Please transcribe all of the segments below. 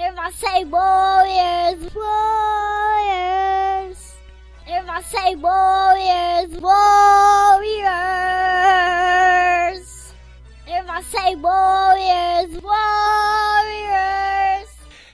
If I say Warriors, Warriors. If I say Warriors, Warriors. If I say Warriors, Warriors.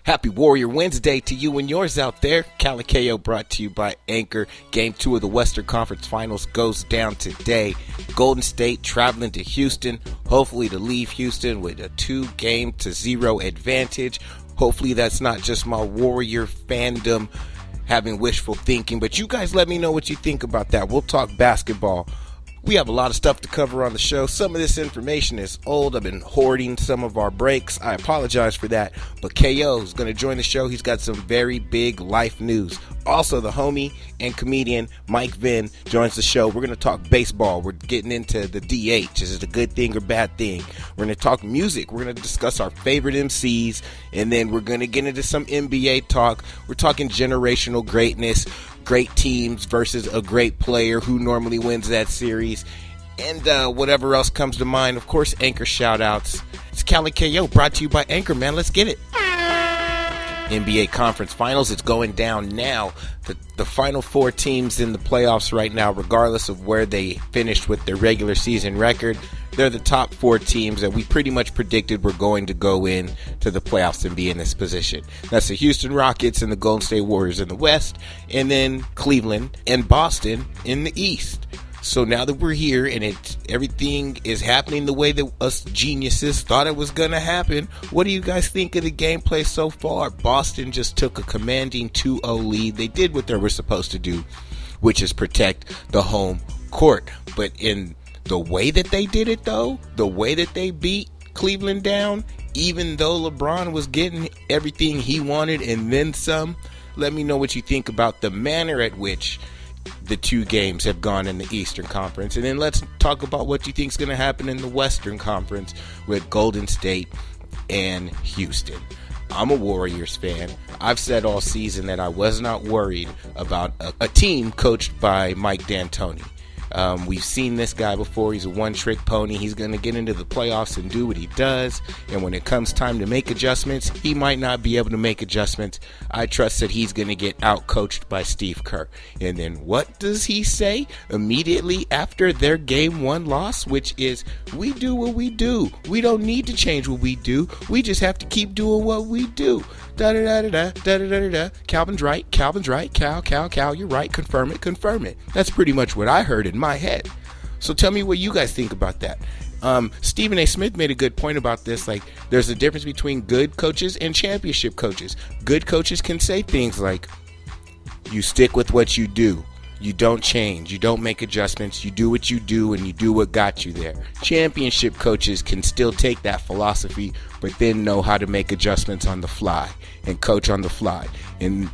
Happy Warrior Wednesday to you and yours out there. Calicao brought to you by Anchor. Game two of the Western Conference Finals goes down today. Golden State traveling to Houston, hopefully to leave Houston with a two game to zero advantage. Hopefully that's not just my Warrior fandom having wishful thinking, but you guys let me know what you think about that. We'll talk basketball. We have a lot of stuff to cover on the show. Some of this information is old. I've been hoarding some of our breaks. I apologize for that. But KO is going to join the show. He's got some very big life news. Also, the homie and comedian Mike Vin joins the show. We're going to talk baseball. We're getting into the DH. Is it a good thing or bad thing? We're going to talk music. We're going to discuss our favorite MCs. And then we're going to get into some NBA talk. We're talking generational greatness great teams versus a great player who normally wins that series, and uh, whatever else comes to mind. Of course, Anchor shout outs. It's Cali KO brought to you by Anchor, man. Let's get it. NBA Conference Finals. It's going down now. The, the final four teams in the playoffs right now, regardless of where they finished with their regular season record, they're the top four teams that we pretty much predicted were going to go in to the playoffs and be in this position. That's the Houston Rockets and the Golden State Warriors in the West, and then Cleveland and Boston in the East. So now that we're here and it everything is happening the way that us geniuses thought it was gonna happen, what do you guys think of the gameplay so far? Boston just took a commanding 2-0 lead. They did what they were supposed to do, which is protect the home court. But in the way that they did it though, the way that they beat Cleveland down, even though LeBron was getting everything he wanted and then some, let me know what you think about the manner at which the two games have gone in the Eastern Conference. And then let's talk about what you think is going to happen in the Western Conference with Golden State and Houston. I'm a Warriors fan. I've said all season that I was not worried about a, a team coached by Mike D'Antoni. Um, we've seen this guy before. He's a one trick pony. He's going to get into the playoffs and do what he does. And when it comes time to make adjustments, he might not be able to make adjustments. I trust that he's going to get out coached by Steve Kerr. And then what does he say immediately after their game one loss? Which is, we do what we do. We don't need to change what we do. We just have to keep doing what we do. Da da da da da da da da. Calvin's right. Calvin's right. Cal, Cal, Cal. You're right. Confirm it. Confirm it. That's pretty much what I heard in my head. So tell me what you guys think about that. Um, Stephen A. Smith made a good point about this. Like, there's a difference between good coaches and championship coaches. Good coaches can say things like, you stick with what you do. You don't change. You don't make adjustments. You do what you do and you do what got you there. Championship coaches can still take that philosophy, but then know how to make adjustments on the fly and coach on the fly and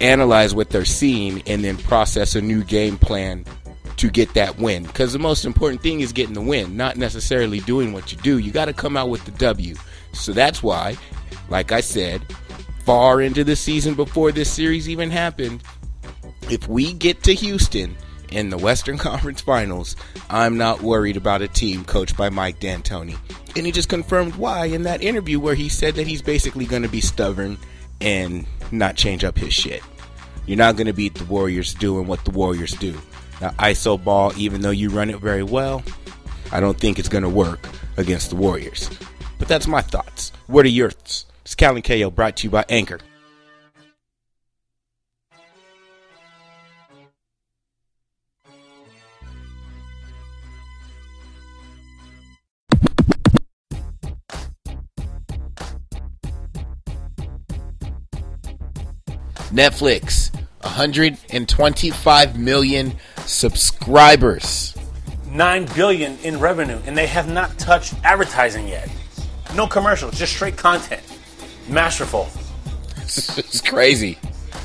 analyze what they're seeing and then process a new game plan to get that win. Because the most important thing is getting the win, not necessarily doing what you do. You got to come out with the W. So that's why, like I said, far into the season before this series even happened, if we get to Houston in the Western Conference Finals, I'm not worried about a team coached by Mike D'Antoni. And he just confirmed why in that interview where he said that he's basically going to be stubborn and not change up his shit. You're not going to beat the Warriors doing what the Warriors do. Now, ISO ball, even though you run it very well, I don't think it's going to work against the Warriors. But that's my thoughts. What are yours? It's Calvin KO brought to you by Anchor. Netflix, 125 million subscribers. 9 billion in revenue and they have not touched advertising yet. No commercials, just straight content. Masterful. it's crazy.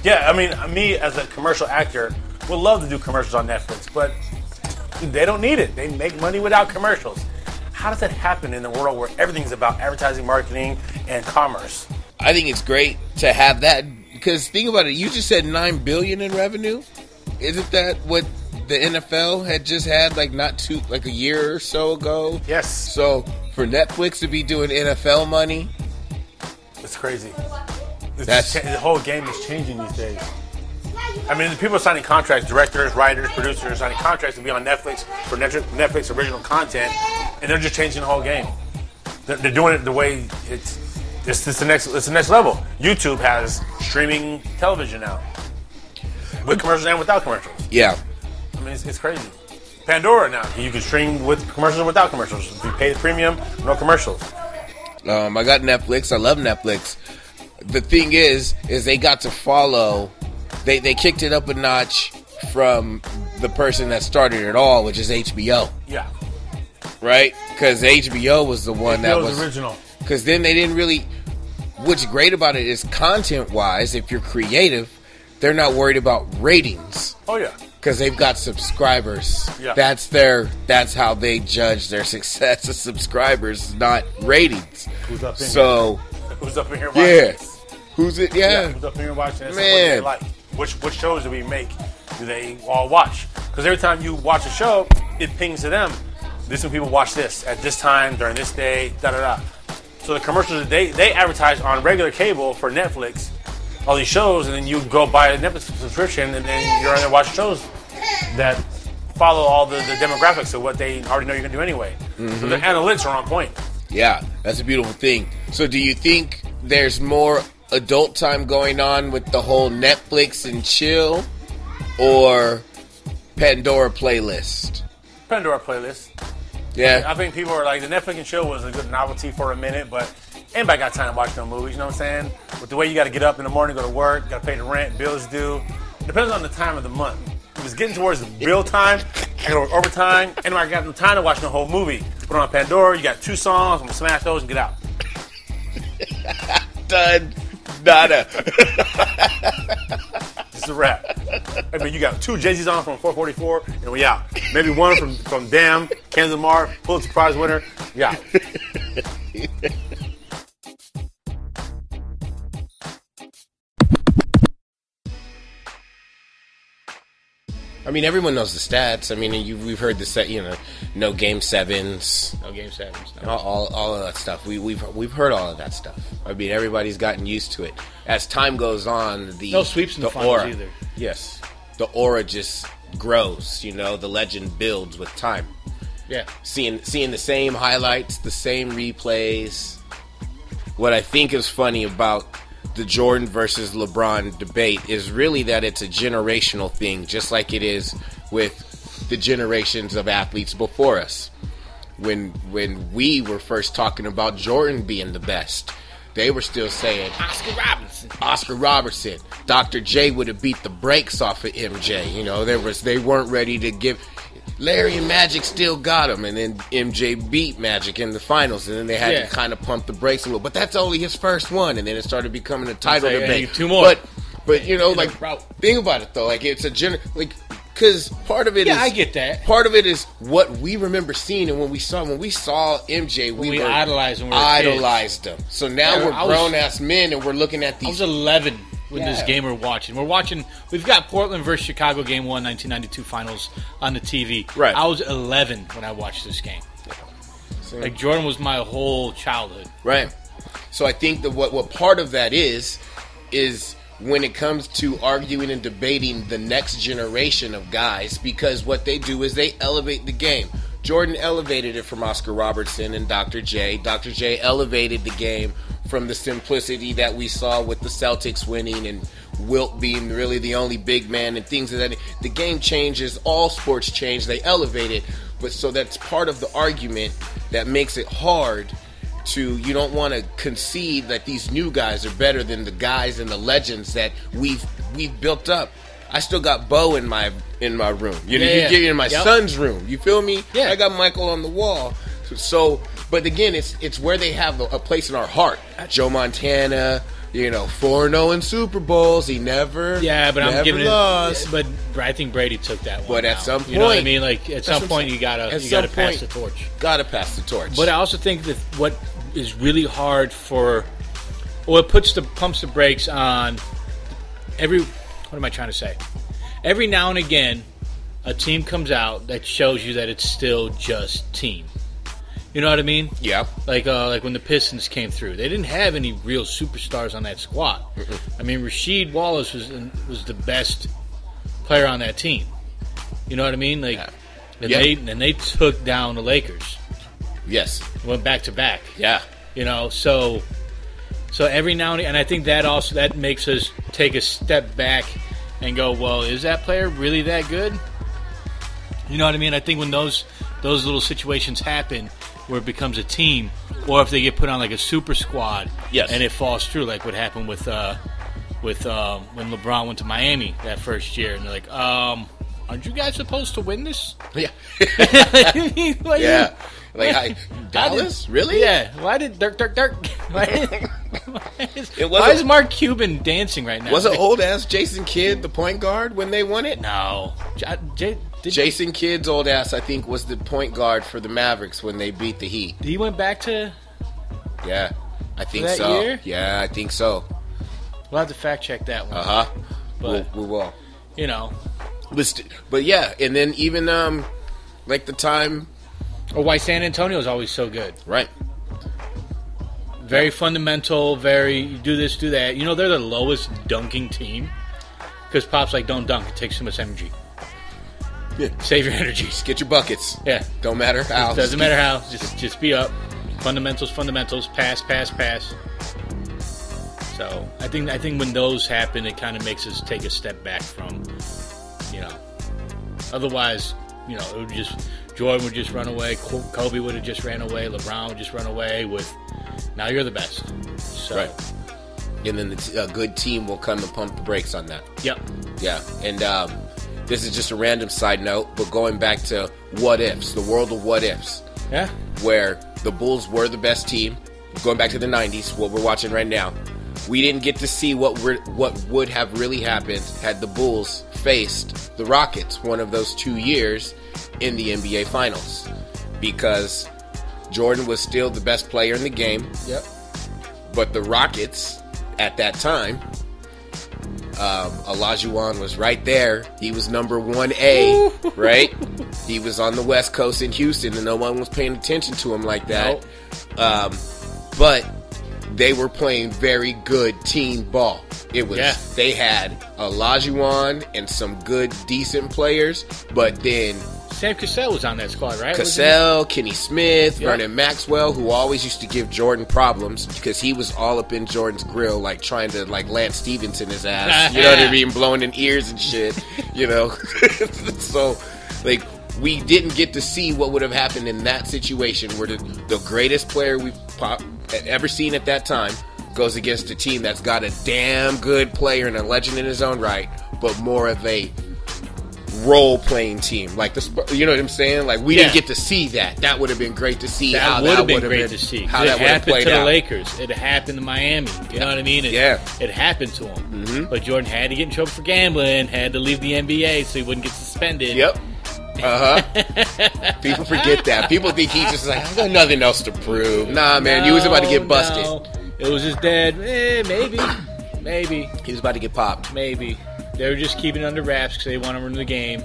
Yeah, I mean, me as a commercial actor would love to do commercials on Netflix, but they don't need it. They make money without commercials. How does that happen in the world where everything's about advertising, marketing, and commerce? I think it's great to have that because think about it. You just said nine billion in revenue. Isn't that what the NFL had just had like not too like a year or so ago? Yes. So for Netflix to be doing NFL money, It's crazy. It's That's- cha- the whole game is changing these days. I mean, the people are signing contracts, directors, writers, producers signing contracts to be on Netflix for Netflix, Netflix original content, and they're just changing the whole game. They're, they're doing it the way it's. It's, it's the next. It's the next level. YouTube has streaming television now, with commercials and without commercials. Yeah. I mean, it's, it's crazy. Pandora now, you can stream with commercials and without commercials. If you pay the premium, no commercials. Um, I got Netflix. I love Netflix. The thing is, is they got to follow. They they kicked it up a notch from the person that started it all, which is HBO, Yeah, right? Because HBO was the one that that was original. Because then they didn't really. What's great about it is content wise, if you're creative, they're not worried about ratings Oh yeah, because they've got subscribers. Yeah. That's their. That's how they judge their success as subscribers, not ratings. Who's up in here? So who's up in here? Watching? yeah, who's it? Yeah, Yeah, who's up in here watching? this? What Man. they like? Which which shows do we make? Do they all watch? Because every time you watch a show, it pings to them. This when people watch this at this time during this day. Da da da. So the commercials they they advertise on regular cable for Netflix, all these shows, and then you go buy a Netflix subscription, and then you're on there watch shows that follow all the, the demographics of what they already know you're gonna do anyway. So the mm-hmm. analytics are on point. yeah. That's a beautiful thing. So, do you think there's more adult time going on with the whole Netflix and chill, or Pandora playlist? Pandora playlist. Yeah, I think people are like the Netflix and chill was a good novelty for a minute, but anybody got time to watch no movies. You know what I'm saying? With the way you got to get up in the morning, go to work, got to pay the rent, bills due. Depends on the time of the month. If it's getting towards the bill time, I got to work overtime. Anybody got no time to watch the whole movie? Put on Pandora. You got two songs. I'm gonna smash those and get out. done. Nada. It's a wrap. I mean, you got two Z's on from 444, and we out. Maybe one from from Damn, Kendrick Lamar, Pulitzer Prize winner. Yeah. I mean, everyone knows the stats. I mean, you, we've heard the set. You know, no game sevens. No game sevens. No. all, all, all of that stuff. We, we've we've heard all of that stuff. I mean, everybody's gotten used to it. As time goes on, the No sweeps in the finals aura, either. Yes, the aura just grows. You know, the legend builds with time. Yeah. Seeing seeing the same highlights, the same replays. What I think is funny about the Jordan versus LeBron debate is really that it's a generational thing, just like it is with the generations of athletes before us when when we were first talking about Jordan being the best, they were still saying Oscar Robinson. Oscar Robertson. Dr. J would have beat the brakes off of MJ. You know, there was they weren't ready to give. Larry and Magic still got him, and then MJ beat Magic in the finals, and then they had Yeah. to kind of pump the brakes a little. But that's only his first one, and then it started becoming a title say, debate. hey, two more. But but you know, like think about it though, like it's a gen like because part of it Yeah, I get that. Part of it is what we remember seeing, and when we saw when we saw MJ, we, we were idolized when we were kids. idolized him. So now Yeah, we're I was- grown ass men, and we're looking at I these was 11 when this game we're watching. We're watching. We've got Portland versus Chicago game one, 1992 finals on the TV. Right. I was 11 when I watched this game. Like Jordan was my whole childhood. Right. So I think that what what part of that is is when it comes to arguing and debating the next generation of guys because what they do is they elevate the game. Jordan elevated it from Oscar Robertson and Dr. J. Dr. J elevated the game from the simplicity that we saw with the Celtics winning and Wilt being really the only big man and things of that. The game changes, all sports change, they elevate it. But so that's part of the argument that makes it hard to you don't want to concede that these new guys are better than the guys and the legends that we've we've built up. I still got Bo in my in my room. You know, Yeah, you get in my Yep. son's room. You feel me? Yeah. I got Michael on the wall. So, but again, it's it's where they have a, a place in our heart. Joe Montana, you know, four zero oh in Super Bowls. He never, Yeah, but I'm giving lost. it. But I think Brady took that one. But at some you know what I point- mean. Like at some point, you gotta you gotta pass point- the torch. Gotta pass the torch. But I also think that what is really hard for, well, it puts the pumps the brakes on every. What am I trying to say? Every now and again, a team comes out that shows you that it's still just team. You know what I mean? Yeah. Like uh, like when the Pistons came through, they didn't have any real superstars on that squad. I mean, Rasheed Wallace was was the best player on that team. You know what I mean? Like, Yeah. and Yeah. they and they took down the Lakers, Yes. went back to back. Yeah. You know, so so every now and and I think that also that makes us take a step back and go, well, is that player really that good? You know what I mean? I think when those those little situations happen where it becomes a team, or if they get put on like a super squad, Yes. and it falls through, like what happened with uh, with um, when LeBron went to Miami that first year, and they're like, um, aren't you guys supposed to win this? Yeah. Like, yeah. Like I, Dallas? Really? Yeah. Why did Dirk Dirk Dirk? Why, why is, It why wasn't- is Mark Cuban dancing right now? Was it old ass Jason Kidd the point guard when they won it? No. J- J- did, Jason Kidd's old ass, I think, was the point guard for the Mavericks when they beat the Heat. he went back to. Yeah, I think that so. year? Yeah, I think so. We'll have to fact check that one. Uh huh. But- we will. You know, But, but yeah, and then even um, like the time, or why San Antonio is always so good. right? Very fundamental. Very you do this, do that. You know, they're the lowest dunking team because pops like don't dunk. It takes too much energy. Yeah. Save your energies. Get your buckets. Yeah. Don't matter how. Doesn't matter how. Just just be up. Fundamentals, fundamentals. Pass, pass, pass. So I think I think when those happen, it kind of makes us take a step back from, you know. Otherwise, you know, it would just Jordan would just run away. Kobe would have just ran away. LeBron would just run away. With now you're the best. So Right. And then the t- a good team will come and pump the brakes on that. yep. Yeah, and um, this is just a random side note, but going back to what ifs, the world of what ifs, Yeah. where the Bulls were the best team, going back to the '90s, what we're watching right now. We didn't get to see what we're, what would have really happened had the Bulls faced the Rockets one of those two years in the NBA Finals, because Jordan was still the best player in the game, Yep. but the Rockets at that time, um, Olajuwon was right there. He was number one A, right? He was on the West Coast in Houston, and no one was paying attention to him like that. Um, but they were playing very good team ball. It was Yeah. they had Olajuwon and some good, decent players, but then Sam Cassell was on that squad, right? Cassell, Kenny Smith, Yeah. Vernon Maxwell, who always used to give Jordan problems because he was all up in Jordan's grill, like trying to like Lance Stephenson his ass. You know what I mean? Blowing in ears and shit. You know, so like we didn't get to see what would have happened in that situation where the, the greatest player we've pop, ever seen at that time goes against a team that's got a damn good player and a legend in his own right, but more of a role playing team. Like the, you know what I'm saying? Like we Yeah. didn't get to see that. That would have been great to see. That would have been great to see. How it that happened to the out. Lakers. It happened to Miami. You know what I mean? It, Yeah. Mm-hmm. It happened to him. But Jordan had to get in trouble for gambling, had to leave the NBA so he wouldn't get suspended. Yep. Uh huh. People forget that. People think he's just like, I got nothing else to prove. Nah, man, you was about to get busted. no. It was his dad. Eh, maybe. maybe. He was about to get popped. Maybe. They were just keeping it under wraps because they want to run the game,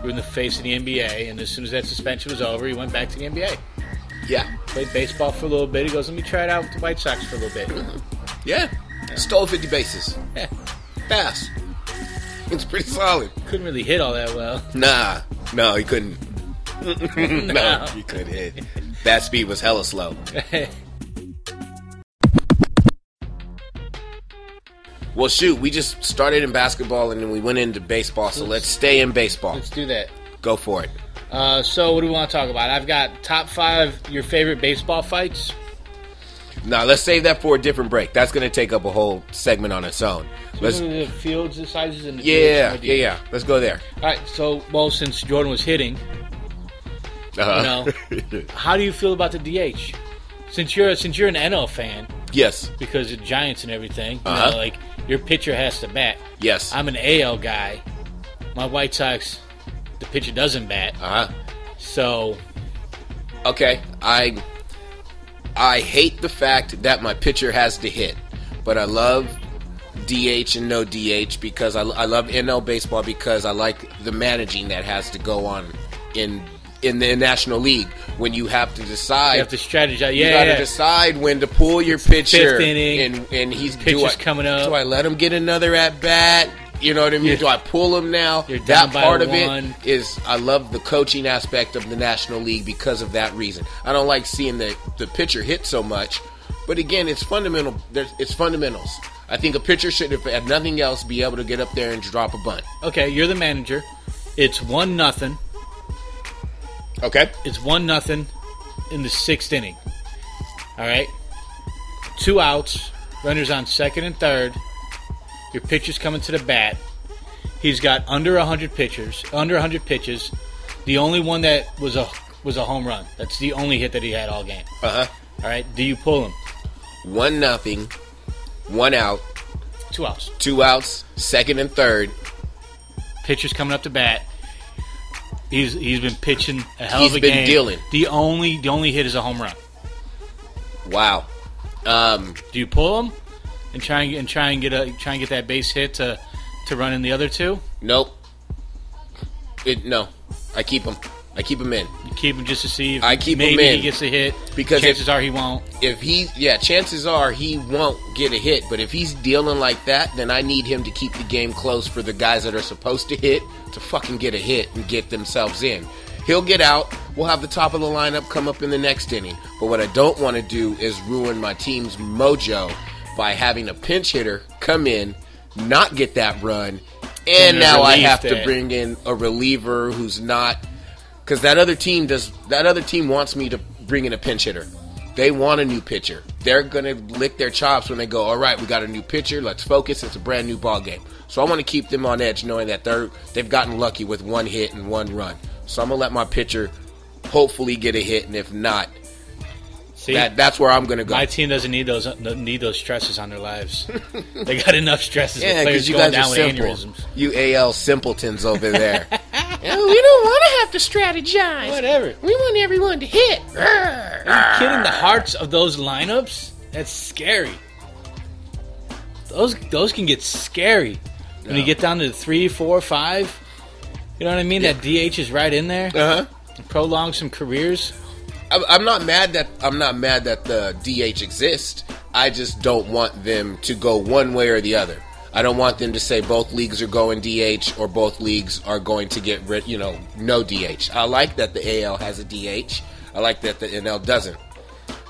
ruin the face of the NBA. And as soon as that suspension was over, he went back to the NBA. Yeah. Played baseball for a little bit. He goes, let me try it out with the White Sox for a little bit. Mm-hmm. Yeah. Stole 50 bases. Yeah. Fast. It's pretty solid. Couldn't really hit all that well. Nah. No, he couldn't. no, he couldn't hit. That speed was hella slow. Well, shoot, we just started in basketball and then we went into baseball, so let's stay in baseball. Let's do that. Go for it. Uh, so, what do we want to talk about? I've got top five your favorite baseball fights. Now, let's save that for a different break. That's going to take up a whole segment on its own. Let's, the fields, the sizes, and the yeah, fields? yeah, yeah. Let's go there. All right. So, well, since Jordan was hitting, Uh-huh. how do you feel about the DH? Since you're since you're an NL fan yes, because the Giants and everything, you Uh-huh. know, like your pitcher has to bat. yes. I'm an AL guy. My White Sox, the pitcher doesn't bat. uh-huh. So, Okay, I I hate the fact that my pitcher has to hit, but I love DH and no DH because I, I love NL baseball because I like the managing that has to go on in in the National League when you have to decide. You have to strategize. Yeah, you got to yeah. decide when to pull your pitcher, fifth inning. and and he's Pitcher's I, coming up. Do I let him get another at bat? You know what I mean? Do I pull him now? That part of one. it is I love the coaching aspect of the National League because of that reason. I don't like seeing the the pitcher hit so much, but again, it's fundamental. There's, it's fundamentals. I think a pitcher should, if nothing else, be able to get up there and drop a bunt. Okay, you're the manager. It's one nothing. Okay. It's one nothing in the sixth inning. All right, two outs. Runners on second and third. Your pitcher's coming to the bat. He's got under hundred pitchers, under hundred pitches. The only one that was a was a home run. That's the only hit that he had all game. Uh huh. All right, do you pull him? One nothing, one out, Two outs. two outs, second and third. Pitcher's coming up to bat. He's he's been pitching a hell He's of a been game. dealing. The only the only hit is a home run. Wow. Um, Do you pull him and try and, and try and get a try and get that base hit to to run in the other two? nope. It no. I keep him. I keep him in. You keep him just to see if I keep him maybe in. he gets a hit. Because chances if- are he won't. If he, yeah, chances are he won't get a hit. But if he's dealing like that, then I need him to keep the game close for the guys that are supposed to hit to fucking get a hit and get themselves in. He'll get out. We'll have the top of the lineup come up in the next inning. But what I don't want to do is ruin my team's mojo by having a pinch hitter come in, not get that run, and And now I have to bring in a reliever who's not because that other team does that other team wants me to bring in a pinch hitter. They want a new pitcher. They're gonna lick their chops when they go, all right, we got a new pitcher, let's focus, it's a brand new ball game. So I want to keep them on edge knowing that they're they've gotten lucky with one hit and one run. So I'm gonna let my pitcher hopefully get a hit, and if not, See, that that's where I'm gonna go. my team doesn't need those need those stresses on their lives. they got enough stresses. yeah, because you guys are simple. You AL simpletons over there. Yeah, we don't want to have to strategize. Whatever. We want everyone to hit. Are you kidding? The hearts of those lineups? That's scary. Those those can get scary when you get down to three, four, five. You know what I mean? That DH is right in there. Uh huh. Prolong some careers. I'm I'm not mad that I'm not mad that the DH exists. I just don't want them to go one way or the other. I don't want them to say both leagues are going DH or both leagues are going to get rid, you know, no DH. I like that the AL has a DH. I like that the NL doesn't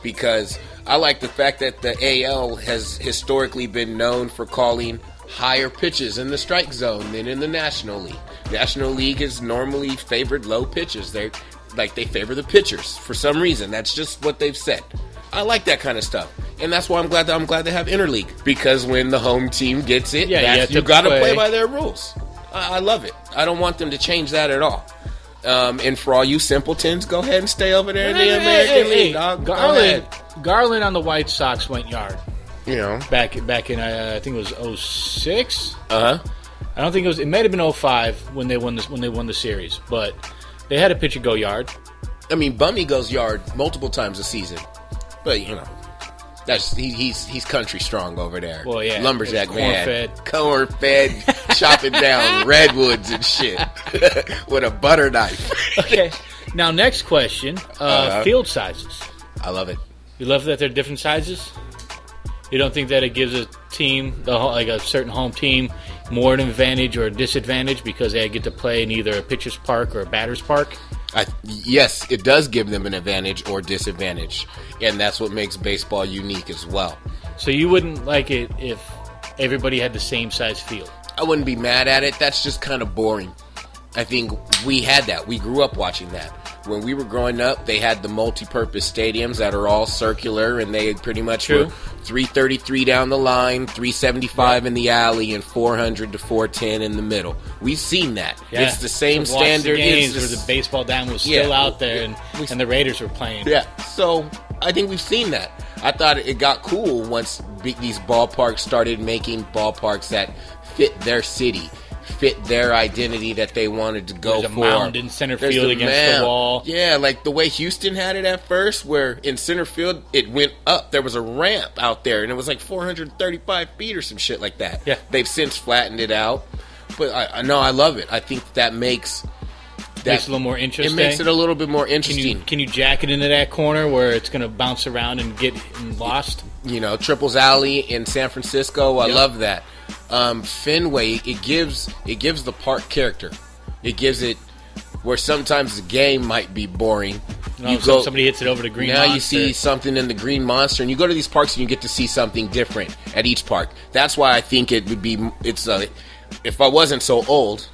because I like the fact that the AL has historically been known for calling higher pitches in the strike zone than in the National League. National League is normally favored low pitches. They're like they favor the pitchers for some reason. That's just what they've said. I like that kind of stuff. And that's why I'm glad that I'm glad they have interleague because when the home team gets it, Yeah, you you got to play. play by their rules. I, I love it. I don't want them to change that at all. Um, and for all you simpletons, go ahead and stay over there in the Hey, American hey, hey, League. dog. Garland. Garland on the White Sox went yard You know. back back in uh, I think it was 06. Uh huh. I don't think it was. It might have been 05 when they won this when they won the series, but they had a pitcher go yard. I mean, Bummy goes yard multiple times a season, but you know, that's he, he's he's country strong over there. Well, yeah, lumberjack it's man, corn-fed. corn fed, chopping down redwoods and shit with a butter knife. Okay. now next question: uh, Uh-huh. field sizes. I love it. You love that they're different sizes. You don't think that it gives a team, like a certain home team, more an advantage or a disadvantage because they get to play in either a pitcher's park or a batter's park? I, yes, it does give them an advantage or disadvantage, and that's what makes baseball unique as well. So you wouldn't like it if everybody had the same size field. I wouldn't be mad at it. That's just kind of boring. I think we had that. We grew up watching that. When we were growing up, they had the multi-purpose stadiums that are all circular, and they pretty much True. were 333 down the line, 375 in the alley, and 400 to 410 in the middle. We've seen that. It's the same standard. The games it's where the the baseball diamond was Yeah. still out there, and, We- and the Raiders were playing. Yeah, so I think we've seen that. I thought it got cool once these ballparks started making ballparks that fit their city, fit their identity that they wanted to go There's a for. mound in center There's field against the wall. Yeah, like the way Houston had it at first, where in center field it went up. There was a ramp out there, and it was like 435 feet or some shit like that. Yeah. they've since flattened it out, but I, I know I love it. I think that makes makes it a little more interesting. It makes it a little bit more interesting. can you can you jack it into that corner where it's going to bounce around and get lost? you know, Triples Alley in San Francisco. I Yep. love that. Um, Fenway, it gives it gives the park character. It gives it where sometimes the game might be boring. You know, somebody hits it over the green. now you see something in the green monster, and you go to these parks and you get to see something different at each park. That's why I think it would be. It's a. If I wasn't so old,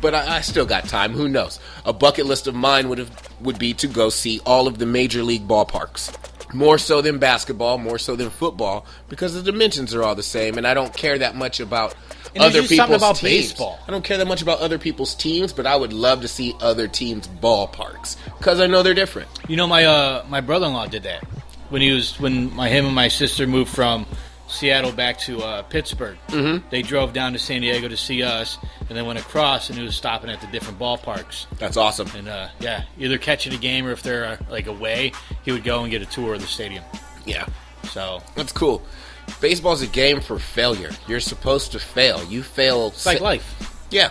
but I, I still got time. Who knows? A bucket list of mine would have would be to go see all of the major league ballparks. More so than basketball, more so than football, because the dimensions are all the same, and I don't care that much about And other people's about teams. baseball. I don't care that much about other people's teams, but I would love to see other teams' ballparks because I know they're different. You know, my uh, my brother in law did that when he was when my him and my sister moved from Seattle back to uh, Pittsburgh. Mm-hmm. They drove down to San Diego to see us, and then went across, and he was stopping at the different ballparks. That's awesome. And uh, yeah, either catching a game or if they're uh, like away, he would go and get a tour of the stadium. Yeah. So That's cool. Baseball's a game for failure. You're supposed to fail. You fail. it's like life. Yeah.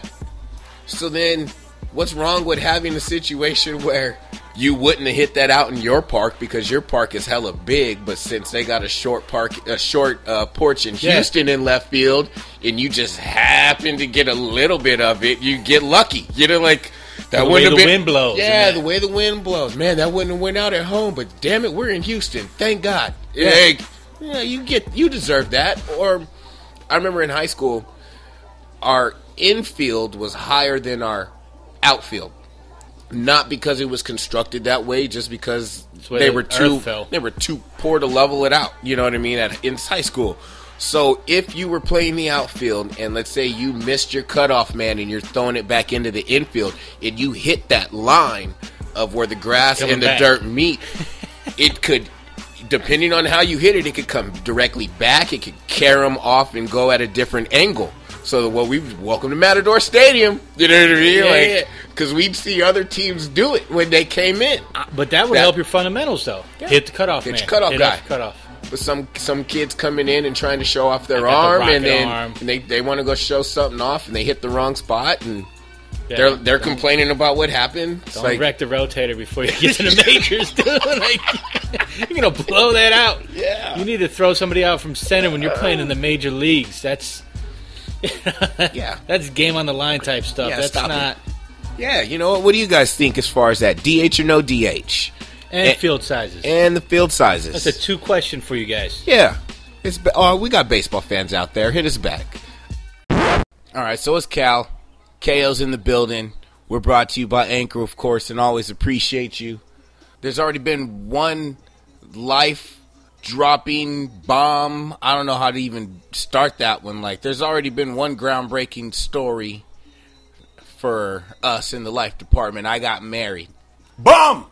So then, what's wrong with having a situation where you wouldn't have hit that out in your park because your park is hella big, but since they got a short park, a short uh, porch in Yeah. Houston in left field, and you just happen to get a little bit of it, you get lucky. You know, like that The way wouldn't have the been- wind blows, Yeah, the way the wind blows, man, that wouldn't have went out at home. But damn it, we're in Houston. Thank God. Yeah. Hey, yeah, you get you deserve that. Or I remember in high school, our infield was higher than our outfield. Not because it was constructed that way, just because the they were too they were too poor to level it out. You know what I mean? At in high school. So if you were playing the outfield and let's say you missed your cutoff man and you're throwing it back into the infield and you hit that line of where the grass Coming and the back. dirt meet, it could depending on how you hit it, it could come directly back. It could carry them off and go at a different angle. So, well, we welcome to Matador Stadium. You know what I mean? Yeah, like, yeah. because we'd see other teams do it when they came in. But that would That- help your fundamentals, though. Hit the cutoff, Hit man. your cutoff Hit guy. off cutoff. But some some kids coming in and trying to show off their got the arm, and then arm. and they they want to go show something off, and they hit the wrong spot, and Yeah. they're they're complaining about what happened. It's Don't like, wreck the rotator before you get to the majors, dude. Like, you're gonna blow that out. Yeah. You need to throw somebody out from center when you're playing in the major leagues. That's yeah, that's game on the line type stuff. Yeah, that's stop it. not yeah. You know what? What do you guys think as far as that DH or no DH, and Eh, field sizes. and the field sizes? that's a two question for you guys. Yeah. It's oh, we got baseball fans out there. Hit us back. All right, so it's Cal. KO's in the building. We're brought to you by Anchor, of course, and always appreciate you. There's already been one life dropping bomb. I don't know how to even start that one. Like, there's already been one groundbreaking story for us in the life department. I got married. Bum!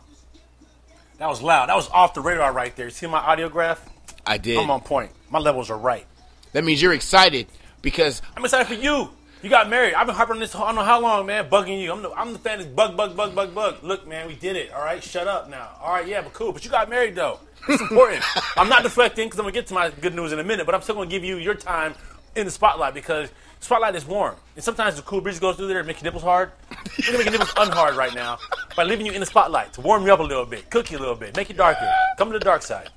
That was loud. That was off the radar right there. You see my audiograph? I did. I'm on point. My levels are right. That means you're excited because I'm excited for you. You got married. I've been harping on this. I don't know how long, man. Bugging you. I'm the, I'm the fan that's bug, bug, bug, bug, bug. Look, man, we did it. All right, shut up now. All right, yeah, but cool. But you got married though. It's important. I'm not deflecting because I'm gonna get to my good news in a minute. But I'm still gonna give you your time in the spotlight because spotlight is warm. And sometimes the cool breeze goes through there and make your nipples hard. We're gonna make your nipples unhard right now by leaving you in the spotlight to warm you up a little bit, cook you a little bit, make you darker. Come to the dark side.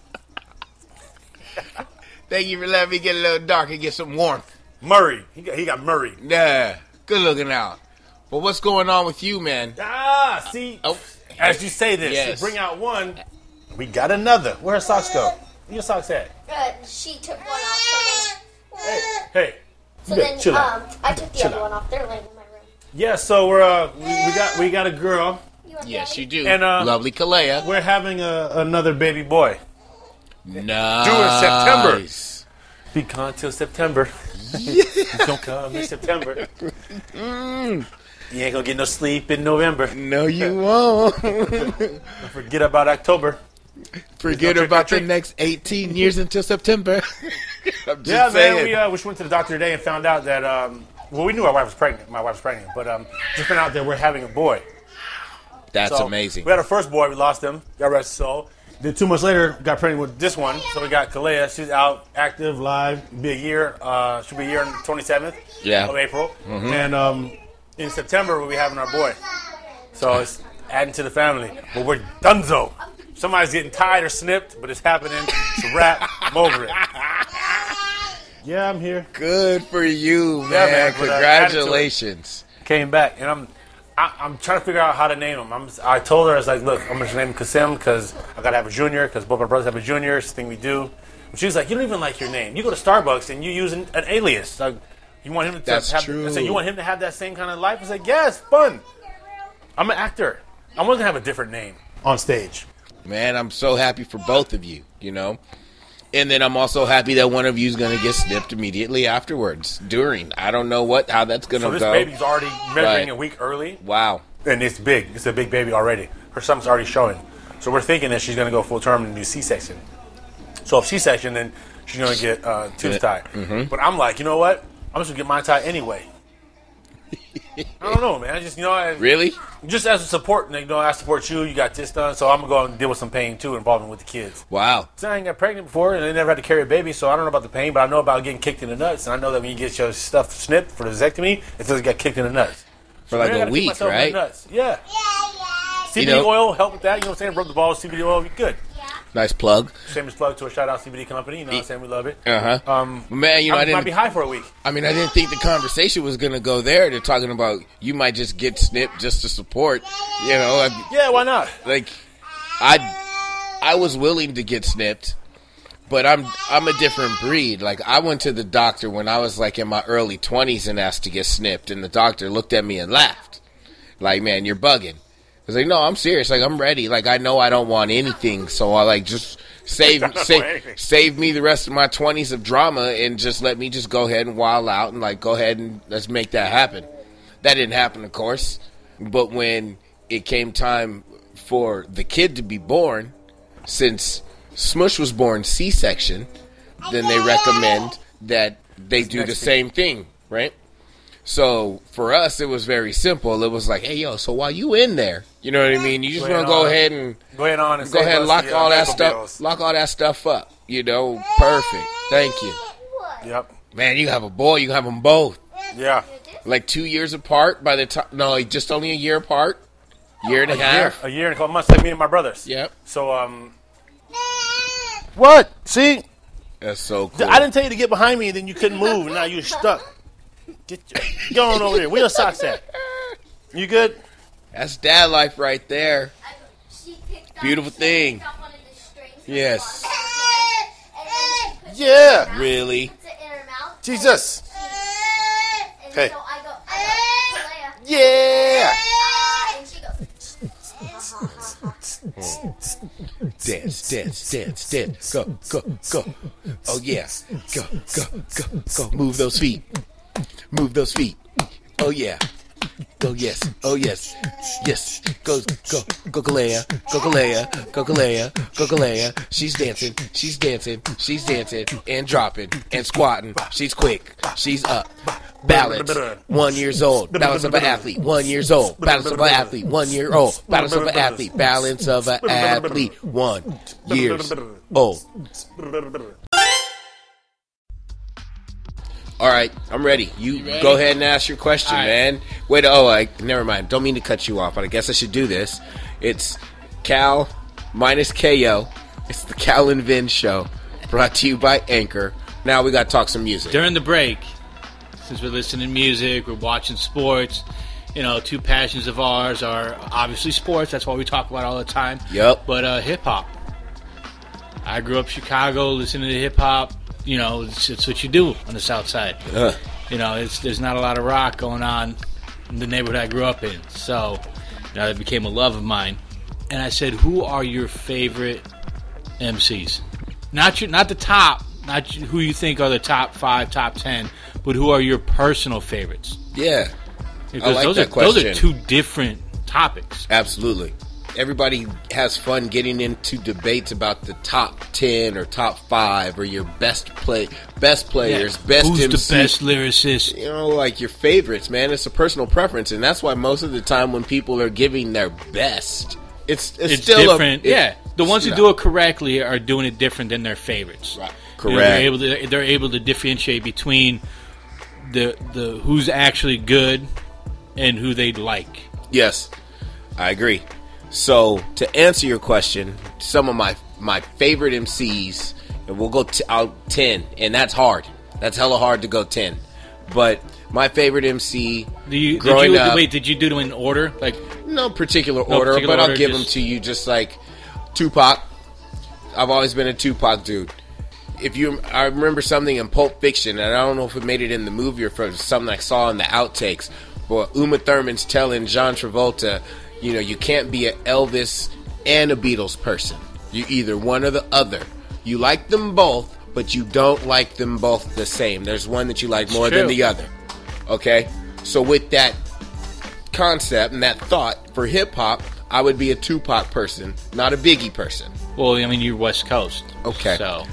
thank you for letting me get a little dark and get some warmth. Murray. He got, he got Murray. Yeah, good looking out. But what's going on with you, man? Ah, see, Oh, as you say this, Yes. you bring out one, we got another. Where her socks go? Where your socks at? Uh, she took one off. So then, Hey, so good. then Chill out. um, I took the Chill other out. one off. They're laying in my room. yeah. So we're uh, we, we got we got a girl. You want yes, daddy? you do. And, uh, Lovely Kalea. We're having a, another baby boy. Nice. Do it September. Be gone till September. Don't come in September. Mm. You ain't gonna get no sleep in November. No, you won't. Forget about October. Forget no about the next 18 years until September. I'm just Yeah, saying. man. We uh, we just went to the doctor today and found out that um, well, we knew our wife was pregnant. My wife was pregnant, but um, just found out that we're having a boy. That's So, amazing. We had our first boy. We lost him. God rest his soul. Then two months later, got pregnant with this one. So we got Kalea. She's out, active, live. Be a year. Uh, she'll be a year on the 27th Yeah. of April. And um, in September, we'll be having our boy. So it's adding to the family. But we're donezo. Somebody's getting tied or snipped, but it's happening. It's a wrap. I'm over it. Yeah, I'm here. Good for you, man. Yeah, man, Congratulations. Came back, and I'm. I, I'm trying to figure out how to name him. I'm, I told her, I was like, look, I'm going to name him Kasim because I got to have a junior because both my brothers have a junior. It's the thing we do. And she was like, you don't even like your name. You go to Starbucks and you use an, an alias. Like, you want him to That's have, true. I said, you want him to have that same kind of life? I said, yes, fun. I'm an actor. I wasn't going to have a different name on stage. Man, I'm so happy for both of you, you know? And then I'm also happy that one of you is going to get snipped immediately afterwards, during. I don't know what how that's going to So this go. baby's already measuring Right. a week early. Wow. and it's big. It's a big baby already. Her stomach's already showing. So we're thinking that she's going to go full term and do C-section. So if C-section, then she's going to get uh, tooth tie. Mm-hmm. But I'm like, you know what? I'm just going to get my tie anyway. I don't know, man. I just, you know, I, Really? just as a support, you know, I support you. You got this done, so I'm going to go and deal with some pain too, involving with the kids. Wow. So I ain't got pregnant before, and I never had to carry a baby, so I don't know about the pain, but I know about getting kicked in the nuts, and I know that when you get your stuff snipped for the vasectomy, it doesn't get kicked in the nuts. For like Maybe I a gotta keep week, myself in the right? nuts. Yeah. CBD You know- oil help with that. You know what I'm saying? Rub the balls, CBD oil, be good. Nice plug. Shameless plug to a shout out CBD company. You know what I'm saying? We love it. Uh huh. Um, Man, you know, I, I, didn't. might be high for a week. I mean, I didn't think the conversation was going to go there. They're talking about you might just get snipped just to support. You know, Yeah, why not? like I, I was willing to get snipped, but I'm I'm a different breed. Like I went to the doctor when I was like in my early twenties and asked to get snipped, and the doctor looked at me and laughed, like, "Man, you're bugging." I was like, "No, I'm serious. Like I'm ready. Like I know I don't want anything, so I like just." Save save, save me the rest of my twenties of drama and just let me just go ahead and wild out and like go ahead and let's make that happen. That didn't happen, of course. But when it came time for the kid to be born, since Smush was born C-section, then they recommend that they do the same thing, right? So for us, it was very simple. It was like, hey, yo, so while you in there, you know what I mean? You just want to go on. ahead and Go ahead on and go ahead and lock the, uh, all that stuff, bills. lock all that stuff up. You know, perfect. Thank you, Yep. man. You have a boy, you have them both, Yeah. like two years apart. By the time, no, just only a year apart, year and a, A year, half. a year and a couple months, like me and my brothers. Yep, So, um. What? See, that's so cool. I didn't tell you to get behind me, and then you couldn't move, and now you're stuck. Get your, go on over there. Where your socks at? You good? That's dad life right there. She picked up- Beautiful thing. picked up one of the strings Yes. And then she puts Yeah. Really? puts it in her mouth. Jesus. And Hey. so I go, I go, Yeah. Ah, and she goes, Dance, dance, dance, dance. Go, go, go. Oh yeah. Go, go, go, go. Move those feet. Move those feet. Oh yeah. Go yes. Oh yes. Yes. Go go go Kalea. Go Kalea. Go Kalea. Go Kalea. She's dancing. She's dancing. She's dancing and dropping and squatting. She's quick. She's up. Balance. One years old. Balance of an athlete. One years old. Balance of an athlete. One year old. Balance of an athlete. Balance of an athlete. One years old. All right, I'm ready. You, ready? go ahead and ask your question, right. man. Wait, oh, I never mind. Don't mean to cut you off, but I guess I should do this. It's Cal minus KO. It's the Cal and Vin show, brought to you by Anchor. Now we got to talk some music. During the break, since we're listening to music, we're watching sports. You know, two passions of ours are obviously sports. That's why we talk about all the time. Yep. But uh, hip hop. I grew up Chicago, listening to hip hop. You know, it's, it's what you do on the South Side. Ugh. You know, it's there's not a lot of rock going on in the neighborhood I grew up in. So, you know, it became a love of mine. And I said, "Who are your favorite MCs? Not your, not the top, not who you think are the top five, top ten, but who are your personal favorites? Yeah, Because like those that are those are two different topics. absolutely. Everybody has fun getting into debates about the top ten or top five or your best play, best players, best Who's MC. the best lyricist? you know, like your favorites, man. It's a personal preference, and that's why most of the time when people are giving their best, it's it's, It's still a- different. it- yeah, the ones who do it correctly are doing it different than their favorites. Right. Correct. they're able to they're able to differentiate between the the who's actually good and who they like. Yes. I agree. So to answer your question, some of my my favorite MCs, and we'll go t- out ten, and that's hard. That's hella hard to go ten. But my favorite MC, Do you, did growing you up, wait? Did you do them in order? Like no particular No order, particular but I'll order, give just- them to you just like Tupac. I've always been a Tupac dude. If you, I remember something in Pulp Fiction, and I don't know if it made it in the movie or was something I saw in the outtakes. But Uma Thurman's telling John Travolta, you know, you can't be an Elvis and a Beatles person. You either one or the other. You like them both, but you don't like them both the same. There's one that you like more than the other. Okay, so with that concept and that thought for hip hop, I would be a Tupac person, not a Biggie person. Well, I mean, you're West Coast. Okay. So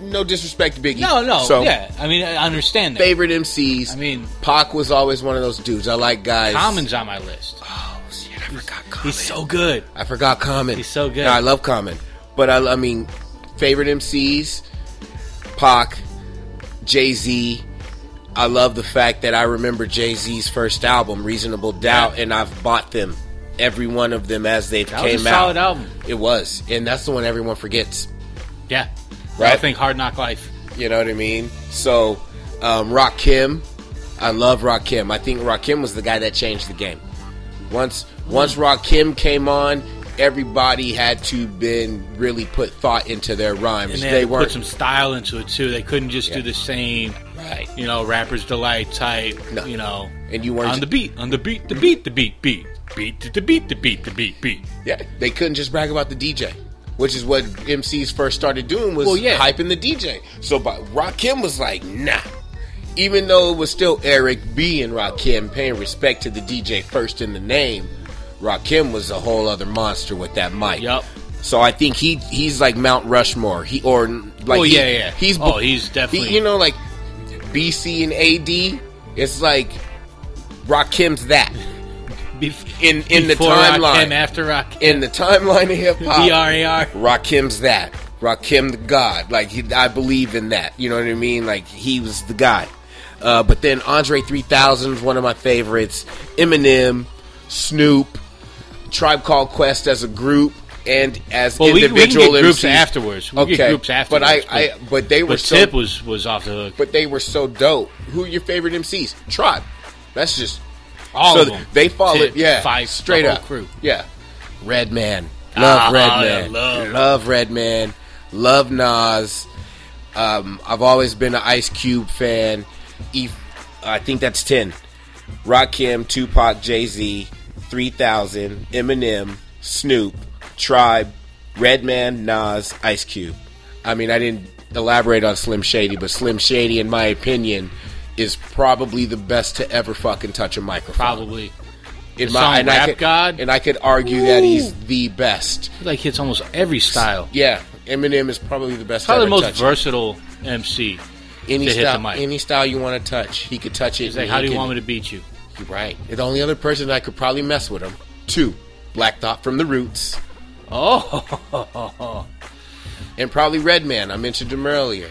No disrespect to Biggie. no, no, So yeah. I mean, I understand that. favorite MCs. I mean- Pac was always one of those dudes. I like guys. Common's on my list. Forgot Common. He's so good. I forgot Common. He's so good. Yeah, I love Common, but I, I mean, favorite MCs, Pac, Jay Z. I love the fact that I remember Jay Z's first album, Reasonable Doubt, Yeah. and I've bought them, every one of them as they That came out. solid album. It was, and that's the one everyone forgets. Yeah. Right. I think Hard Knock Life. You know what I mean? So, um, Rakim, I love Rakim. I think Rakim was the guy that changed the game. Once once Rakim came on, everybody had to been really put thought into their rhymes. And they they, put some style into it too. They couldn't just Yeah. do the same, right. you know, rapper's delight type. No. You know, And you weren't on the beat, on the beat, the beat, the beat, beat, beat, the beat, the beat, the beat, beat. Yeah, they couldn't just brag about the DJ, which is what MCs first started doing was Well, yeah. hyping the DJ. So, but Rakim was like, nah. Even though it was still Eric B and Rakim paying respect to the DJ first in the name, Rakim was a whole other monster with that mic. Yup. So I think he he's like Mount Rushmore. He or like Oh, he- yeah, yeah. He's Oh, he's definitely- he- you know like BC and AD. It's like Rakim's that Bef- in in the timeline Rakim, after Rakim, in the timeline of hip hop. B R A R. Rakim's that. Rakim the God. Like he, I believe in that. You know what I mean? Like he was the guy. Uh, but then Andre 3000 is one of my favorites. Eminem, Snoop, Tribe Called Quest as a group and as Well, we, we can individual get groups MCs. afterwards. We okay, get groups but I. I, but they were but so, Tip was was off the hook. but they were so dope. Who are your favorite MCs? Tribe. That's just All so of them. they followed, Tip, yeah, Phife, straight up, crew. yeah. Redman, love Ah, Redman, love. love Redman, love Nas. Um, I've always been an Ice Cube fan. E- I think that's ten. Rakim, Tupac, Jay Z, Three Thousand, Eminem, Snoop, Tribe, Redman, Nas, Ice Cube. I mean, I didn't elaborate on Slim Shady, but Slim Shady, in my opinion, is probably the best to ever fucking touch a microphone. Probably. in The my and I Rap could, God? and I could argue that he's the best. He like hits almost every style. Yeah, Eminem is probably the best. Probably the most versatile MC. Any style, any style you want to touch, he could touch it. Like, how do you can- want me to beat you? You're right. The only other person that could probably mess with him, two, Black Thought from the Roots, Oh, and probably Redman. I mentioned him earlier.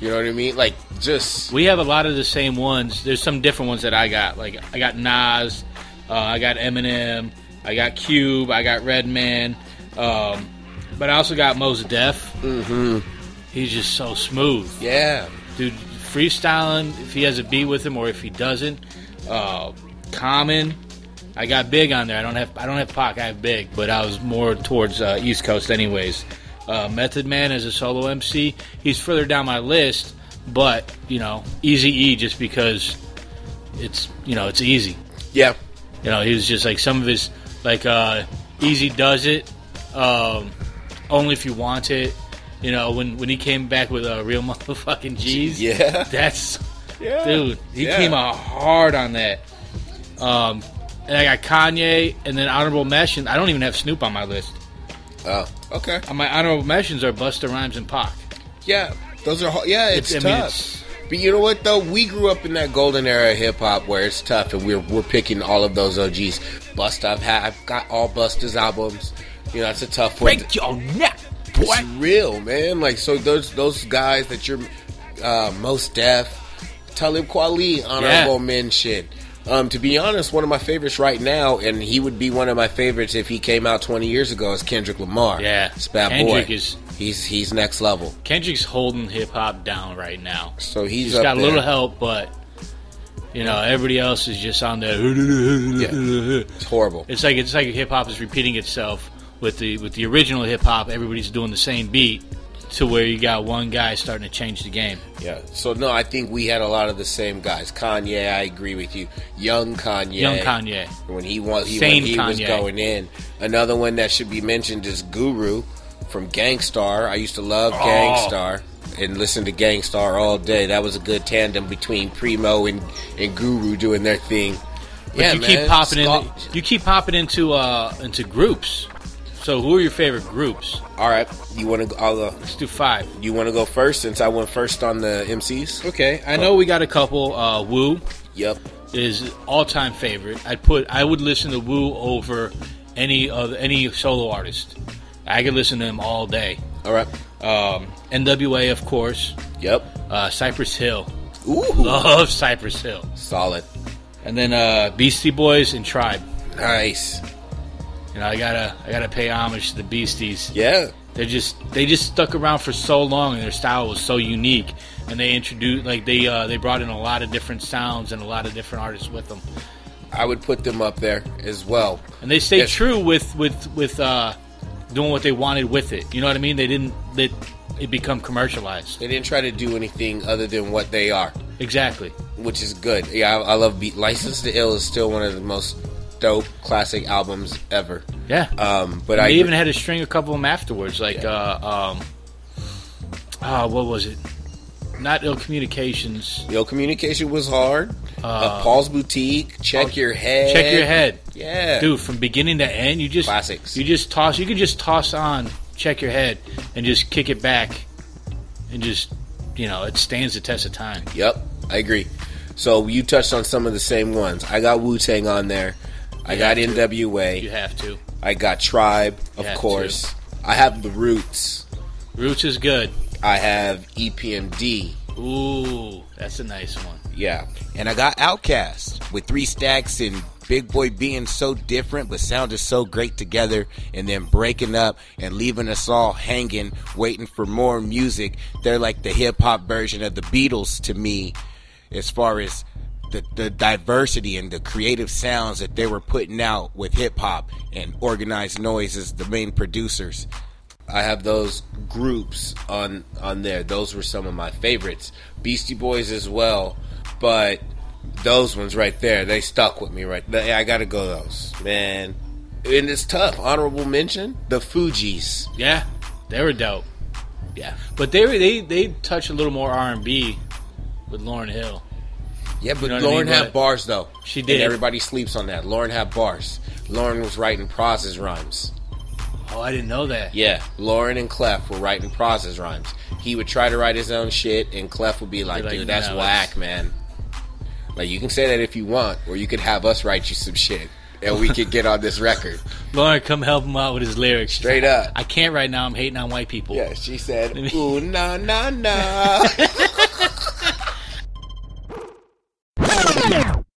You know what I mean? Like just we have a lot of the same ones. There's some different ones that I got. Like I got Nas, uh, I got Eminem, I got Cube, I got Redman, um, but I also got Mos Def. Mm-hmm. He's just so smooth. yeah. Dude freestyling if he has a beat with him or if he doesn't uh common i got big on there i don't have i don't have Pac, i have big but i was more towards uh, east coast anyways uh, method man as a solo mc he's further down my list but you know eazy e just because it's you know it's easy Yeah. you know, he was just like some of his like uh Easy does it. Um only if you want it. You know, when when he came back with a uh, real motherfucking G's. Yeah. That's Yeah. dude, he Yeah. came out hard on that. Um and I got Kanye and then honorable mention. I don't even have Snoop on my list. Oh, okay. On my honorable mentions are Busta Rhymes and Pac. Yeah, those are ho- yeah, it's, I mean, tough. it's- but you know what though? We grew up in that golden era of hip hop where it's tough, and we're we're picking all of those OGs. Bust, I've had, I've got all Busta's albums. You know, it's a tough one. Break your neck, boy. It's real, man. Like so, those those guys that you're uh, Mos Def, Talib Kweli, honorable mention. Um, to be honest, one of my favorites right now, and he would be one of my favorites if he came out 20 years ago, is Kendrick Lamar. Yeah. it's bad Kendrick boy. is- he's he's next level. Kendrick's holding hip hop down right now. So he's, He's got a little help, but you know everybody else is just on there. It's horrible. It's like it's like hip hop is repeating itself with the with the original hip hop. Everybody's doing the same beat to where you got one guy starting to change the game. Yeah. So no, I think we had a lot of the same guys. Kanye, I agree with you. Young Kanye. Young Kanye. When he was he, Sane when he was going in. Another one that should be mentioned is Guru from Gang Starr. I used to love Oh. Gang Starr and listen to Gang Starr all day. That was a good tandem between Primo and, and Guru doing their thing. But yeah, you man. keep popping in. You keep popping into uh into groups. So who are your favorite groups? All right, you want to? I'll, uh, Let's do five. you want to go first since I went first on the MCs. Okay, I know we got a couple. Uh, Wu Yep. is all time favorite. I'd put. I would listen to Wu over any other any solo artist. I could listen to him all day. All right. Um, NWA, of course. Yep. Uh, Cypress Hill. Ooh. Love Cypress Hill. Solid. And then uh, Beastie Boys and Tribe. Nice. You know, I gotta I gotta pay homage to the Beasties. Yeah. They just they just stuck around for so long, and their style was so unique. And they introduced like they uh, they brought in a lot of different sounds and a lot of different artists with them. I would put them up there as well. And they stayed Yes. true with with with uh, doing what they wanted with it. You know what I mean? They didn't let it become commercialized. They didn't try to do anything other than what they are, Exactly. which is good. Yeah, I, I love Beat. License to Ill is still one of the most dope classic albums ever. Yeah. Um, but I even had to string a couple of them afterwards, like uh, um, ah, what was it? Not ill communications. Yo, communication was hard. Uh, Paul's Boutique, check Paul- your head. Check your head, Yeah, dude. From beginning to end, you just Classics. You just toss. You can just toss on check your head and just kick it back, and just you know it stands the test of time. Yep, I agree. So you touched on some of the same ones. I got Wu Tang on there. I got to. NWA. You have to. I got Tribe, of have course. I have the Roots. Roots is good. I have EPMD. Ooh, that's a nice one. Yeah, And I got OutKast with three stacks and Big Boi being so different but sounded so great together and then breaking up and leaving us all hanging, waiting for more music. They're like the hip hop version of the Beatles to me, as far as the, the diversity and the creative sounds that they were putting out with hip hop and organized noise as the main producers. I have those groups on on there. Those were some of my favorites. Beastie Boys as well, but those ones right there, they stuck with me right. there. I got to go those, man. And it's tough. Honorable mention: the Fugees. Yeah, they were dope. Yeah, But they were they they touch a little more R and B with Lauryn Hill. Yeah. But know what I Lauryn mean? had But bars though. she And did. everybody sleeps on that. Lauryn had bars. Lauryn was writing Pras's rhymes. Oh, I didn't know that. Yeah, Lauryn and Clef were writing Pras's rhymes. He would try to write his own shit, and Clef would be like, like, "Dude, that's "No, whack, man." Like you can say that if you want, or you could have us write you some shit, and we could get on this record. Lauryn, come help him out with his lyrics. Straight up. I can't right now. I'm hating on white people. Yeah, she said, "Ooh, na na na."